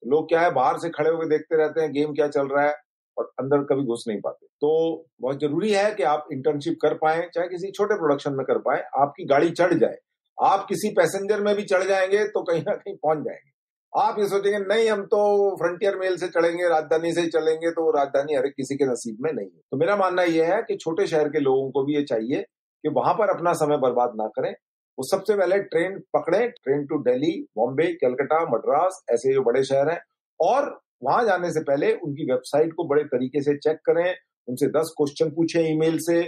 तो लोग क्या है, बाहर से खड़े होकर देखते रहते हैं, गेम क्या चल रहा है और अंदर कभी घुस नहीं पाते। तो बहुत ज़रूरी है कि आप इंटर्नशिप कर पाए, चाहे किसी छोटे प्रोडक्शन में कर पाए, आपकी गाड़ी चढ़ जाए। आप किसी पैसेंजर में भी चढ़ जाएँगे तो कहीं ना कहीं पहुँच जाएँगे। आप ये सोचेंगे, नहीं, हम तो फ्रंटियर मेल से चलेंगे, राजधानी से चलेंगे तो राजधानी हर किसी के नसीब में नहीं है। तो मेरा मानना यह है कि छोटे शहर के लोगों को भी ये चाहिए कि वहाँ पर अपना समय बर्बाद ना करें। वो सबसे पहले ट्रेन पकड़े, ट्रेन टू दिल्ली, बॉम्बे, कलकत्ता, मद्रास, ऐसे जो बड़े शहर हैं, और वहाँ जाने से पहले उनकी वेबसाइट को बड़े तरीके से चेक करें, उनसे दस क्वेश्चन पूछे ईमेल से,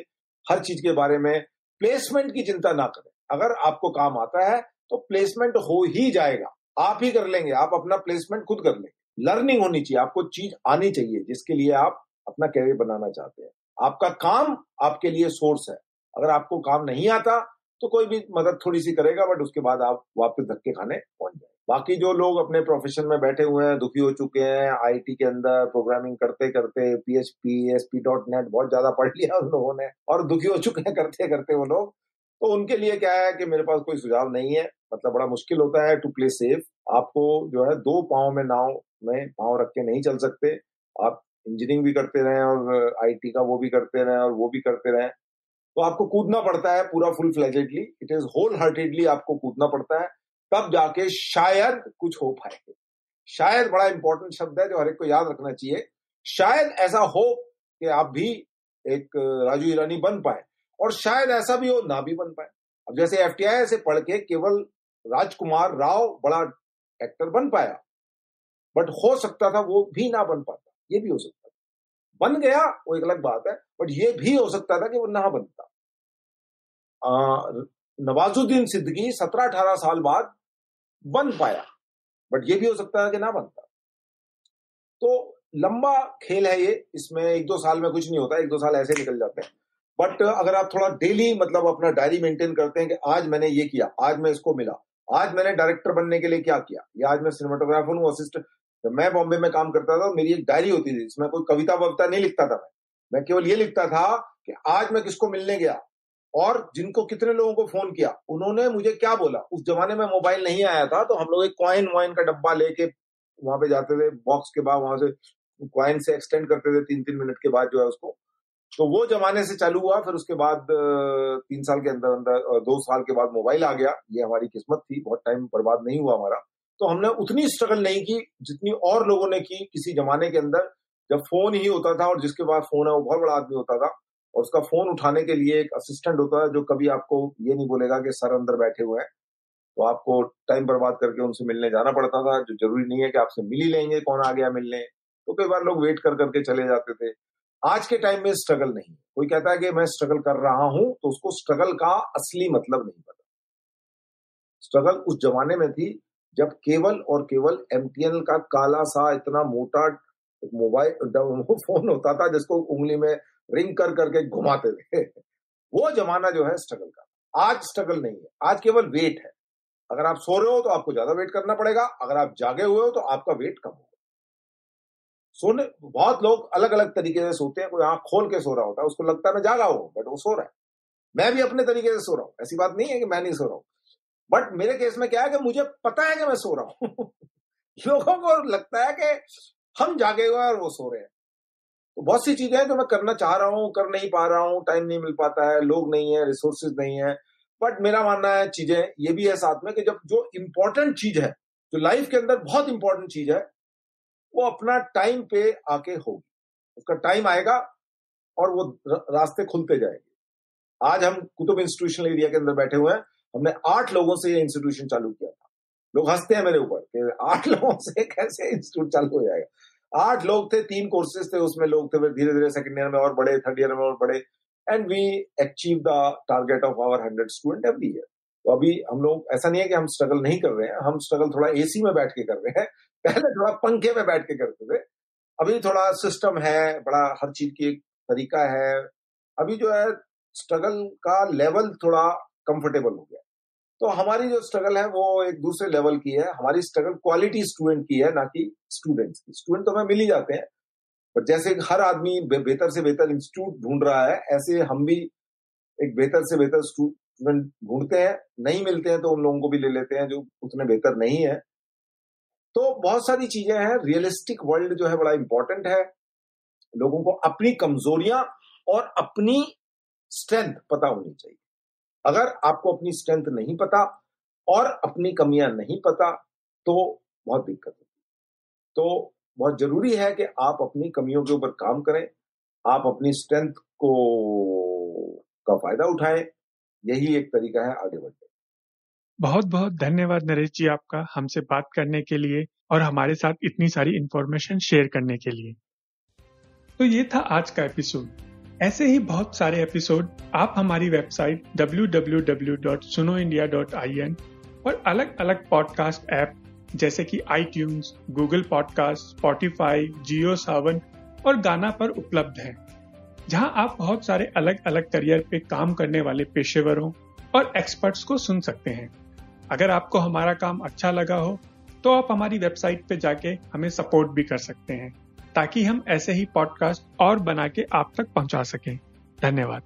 हर चीज़ के बारे में। प्लेसमेंट की चिंता ना करें। अगर आपको काम आता है तो प्लेसमेंट हो ही जाएगा। आप ही कर लेंगे, आप अपना प्लेसमेंट खुद कर लेंगे। लर्निंग होनी चाहिए, आपको चीज़ आनी चाहिए, जिसके लिए आप अपना कैरियर बनाना चाहते हैं। आपका काम आपके लिए सोर्स है। अगर आपको काम नहीं आता तो कोई भी मदद थोड़ी सी करेगा बट उसके बाद आप वापस धक्के खाने पहुँच जाए बाकी जो लोग अपने प्रोफेशन में बैठे हुए हैं, दुखी हो चुके हैं आईटी के अंदर प्रोग्रामिंग करते करते पीएचपी एसपी डॉट नेट बहुत ज़्यादा पढ़ लिया उन लोगों ने, और दुखी हो चुके हैं करते करते वो लोग तो उनके लिए क्या है कि मेरे पास कोई सुझाव नहीं है। मतलब बड़ा मुश्किल होता है टू प्ले सेफ़ आपको जो है दो पाँव में नाव में पाँव रख के नहीं चल सकते। आप इंजीनियरिंग भी करते रहे और आईटी का वो भी करते रहे और वो भी करते रहे। तो आपको कूदना पड़ता है पूरा full fledgedly it is whole heartedly आपको कूदना पड़ता है। तब जाके शायद कुछ हो पाए शायद बड़ा इंपॉर्टेंट शब्द है जो हर एक को याद रखना चाहिए। शायद ऐसा हो कि आप भी एक राजू ईरानी बन पाए। और शायद ऐसा भी हो ना भी बन पाए। अब जैसे एफटीआई से पढ़ के केवल राजकुमार राव बड़ा एक्टर बन पाया बट हो सकता था वो भी ना बन पाता, ये भी हो सकता था। बन गया, वो एक अलग बात है बट ये भी हो सकता था कि वो ना बनता। नवाजुद्दीन सिद्दीकी सत्रह अठारह साल बाद बन पाया बट ये भी हो सकता था कि ना बनता। तो लंबा खेल है ये, इसमें एक दो साल में कुछ नहीं होता, एक दो साल ऐसे निकल जाते हैं। बट अगर आप थोड़ा डेली मतलब अपना डायरी मेंटेन करते हैं कि आज मैंने ये किया, आज मैं इसको मिला, आज मैंने डायरेक्टर बनने के लिए क्या किया, या आज मैं सिनेमाटोग्राफर हूँ असिस्टेंट जब मैं बॉम्बे में काम करता था, मेरी एक डायरी होती थी इसमें कोई कविता वविता नहीं लिखता था मैं। मैं केवल ये लिखता था कि आज मैं किसको मिलने गया, और जिनको कितने लोगों को फ़ोन किया, उन्होंने मुझे क्या बोला? उस जमाने में मोबाइल नहीं आया था तो हम लोग एक कॉइन वाइन का डब्बा लेके वहाँ पे जाते थे बॉक्स के बाद वहाँ से क्वाइन से एक्सटेंड करते थे तीन तीन मिनट के बाद जो है उसको। तो वो जमाने से चालू हुआ, फिर उसके बाद तीन साल के अंदर अंदर दो साल के बाद मोबाइल आ गया। ये हमारी किस्मत थी, बहुत टाइम बर्बाद नहीं हुआ हमारा। तो हमने उतनी स्ट्रगल नहीं की जितनी और लोगों ने की किसी जमाने के अंदर। जब फ़ोन ही होता था और जिसके बाद फ़ोन है, वो बहुत बड़ा आदमी होता था और उसका फ़ोन उठाने के लिए एक असिस्टेंट होता है जो कभी आपको ये नहीं बोलेगा कि सर अंदर बैठे हुए हैं। तो आपको टाइम बर्बाद करके उनसे मिलने जाना पड़ता था, जो ज़रूरी नहीं है कि आपसे मिल ही लेंगे, कौन आ गया मिलने। तो कई बार लोग वेट कर करके चले जाते थे। आज के टाइम में स्ट्रगल नहीं है। कोई कहता है कि मैं स्ट्रगल कर रहा हूँ तो उसको स्ट्रगल का असली मतलब नहीं पता। स्ट्रगल उस जमाने में थी जब केवल और केवल एमटीएनएल का काला सा इतना मोटा मोबाइल फ़ोन होता था जिसको उंगली में रिंग कर करके घुमाते थे। वो जमाना जो है स्ट्रगल का। आज स्ट्रगल नहीं है। आज केवल वेट है। अगर आप सो रहे हो तो आपको ज़्यादा वेट करना पड़ेगा। अगर आप जागे हुए हो तो आपका वेट कम होगा। सोने, बहुत लोग अलग अलग तरीके से सोते हैं, कोई आँख खोल के सो रहा होता है, उसको लगता है मैं जागा हूँ, बट वो सो रहा है। मैं भी अपने तरीके से सो रहा हूँ, ऐसी बात नहीं है कि मैं नहीं सो रहा हूँ। बट मेरे केस में क्या है कि मुझे पता है कि मैं सो रहा हूँ। लोगों को लगता है कि हम जागे हुए और वो सो रहे हैं। तो बहुत सी चीज़ें हैं जो मैं करना चाह रहा हूँ, कर नहीं पा रहा हूँ टाइम नहीं मिल पाता है, लोग नहीं है रिसोर्सेज नहीं है। बट मेरा मानना है चीज़ें ये भी है साथ में कि जब जो इंपॉर्टेंट चीज़ है, जो लाइफ के अंदर बहुत इंपॉर्टेंट चीज़ है वो अपना टाइम पे आके होगी। उसका टाइम आएगा और वो रास्ते खुलते जाएँगे। आज हम कुतुब इंस्टीट्यूशनल एरिया के अंदर बैठे हुए हैं। हमने आठ लोगों से ये इंस्टीट्यूशन चालू किया था। लोग हँसते हैं मेरे ऊपर कि आठ लोगों से कैसे इंस्टीट्यूट चालू हो जाएगा। आठ लोग थे, तीन कोर्सेज थे उसमें लोग थे धीरे धीरे सेकंड ईयर में और बड़े थर्ड ईयर में और बड़े and we achieve the target of our hundred student every year तो अभी हम लोग, ऐसा नहीं है कि हम स्ट्रगल नहीं कर रहे हैं। हम स्ट्रगल थोड़ा एसी में बैठ के कर रहे हैं। पहले थोड़ा पंखे में बैठ के करते थे। अभी थोड़ा सिस्टम है, बड़ा हर चीज़ की एक तरीका है। अभी जो है स्ट्रगल का लेवल थोड़ा कंफर्टेबल हो गया। तो हमारी जो स्ट्रगल है, वो एक दूसरे लेवल की है। हमारी स्ट्रगल क्वालिटी स्टूडेंट की है, ना कि स्टूडेंट्स की। स्टूडेंट तो हमें मिल ही जाते हैं। पर जैसे हर आदमी बेहतर से बेहतर इंस्टीट्यूट ढूंढ रहा है, ऐसे हम भी एक बेहतर से बेहतर स्टूडेंट ढूंढते हैं। नहीं मिलते हैं तो उन लोगों को भी ले लेते हैं जो उतने बेहतर नहीं है। तो बहुत सारी चीज़ें हैं। रियलिस्टिक वर्ल्ड जो है बड़ा इंपॉर्टेंट है। लोगों को अपनी कमजोरियाँ और अपनी स्ट्रेंथ पता होनी चाहिए। अगर आपको अपनी स्ट्रेंथ नहीं पता और अपनी कमियाँ नहीं पता तो बहुत दिक्कत होती तो बहुत ज़रूरी है कि आप अपनी कमियों के ऊपर काम करें। आप अपनी स्ट्रेंथ को का फ़ायदा उठाएँ। यही एक तरीका है आगे बढ़ने बहुत बहुत धन्यवाद नरेश जी आपका हमसे बात करने के लिए और हमारे साथ इतनी सारी इंफॉर्मेशन शेयर करने के लिए। तो ये था आज का एपिसोड ऐसे ही बहुत सारे एपिसोड आप हमारी वेबसाइट www.sunoindia.in और अलग अलग पॉडकास्ट ऐप जैसे कि I Google podcast Spotify Jio Saavn और गाना पर उपलब्ध है, जहाँ आप बहुत सारे अलग अलग करियर पे काम करने वाले पेशेवरों और एक्सपर्ट्स को सुन सकते हैं। अगर आपको हमारा काम अच्छा लगा हो तो आप हमारी वेबसाइट पे जाके हमें सपोर्ट भी कर सकते हैं, ताकि हम ऐसे ही पॉडकास्ट और बना के आप तक पहुँचा सकें। धन्यवाद।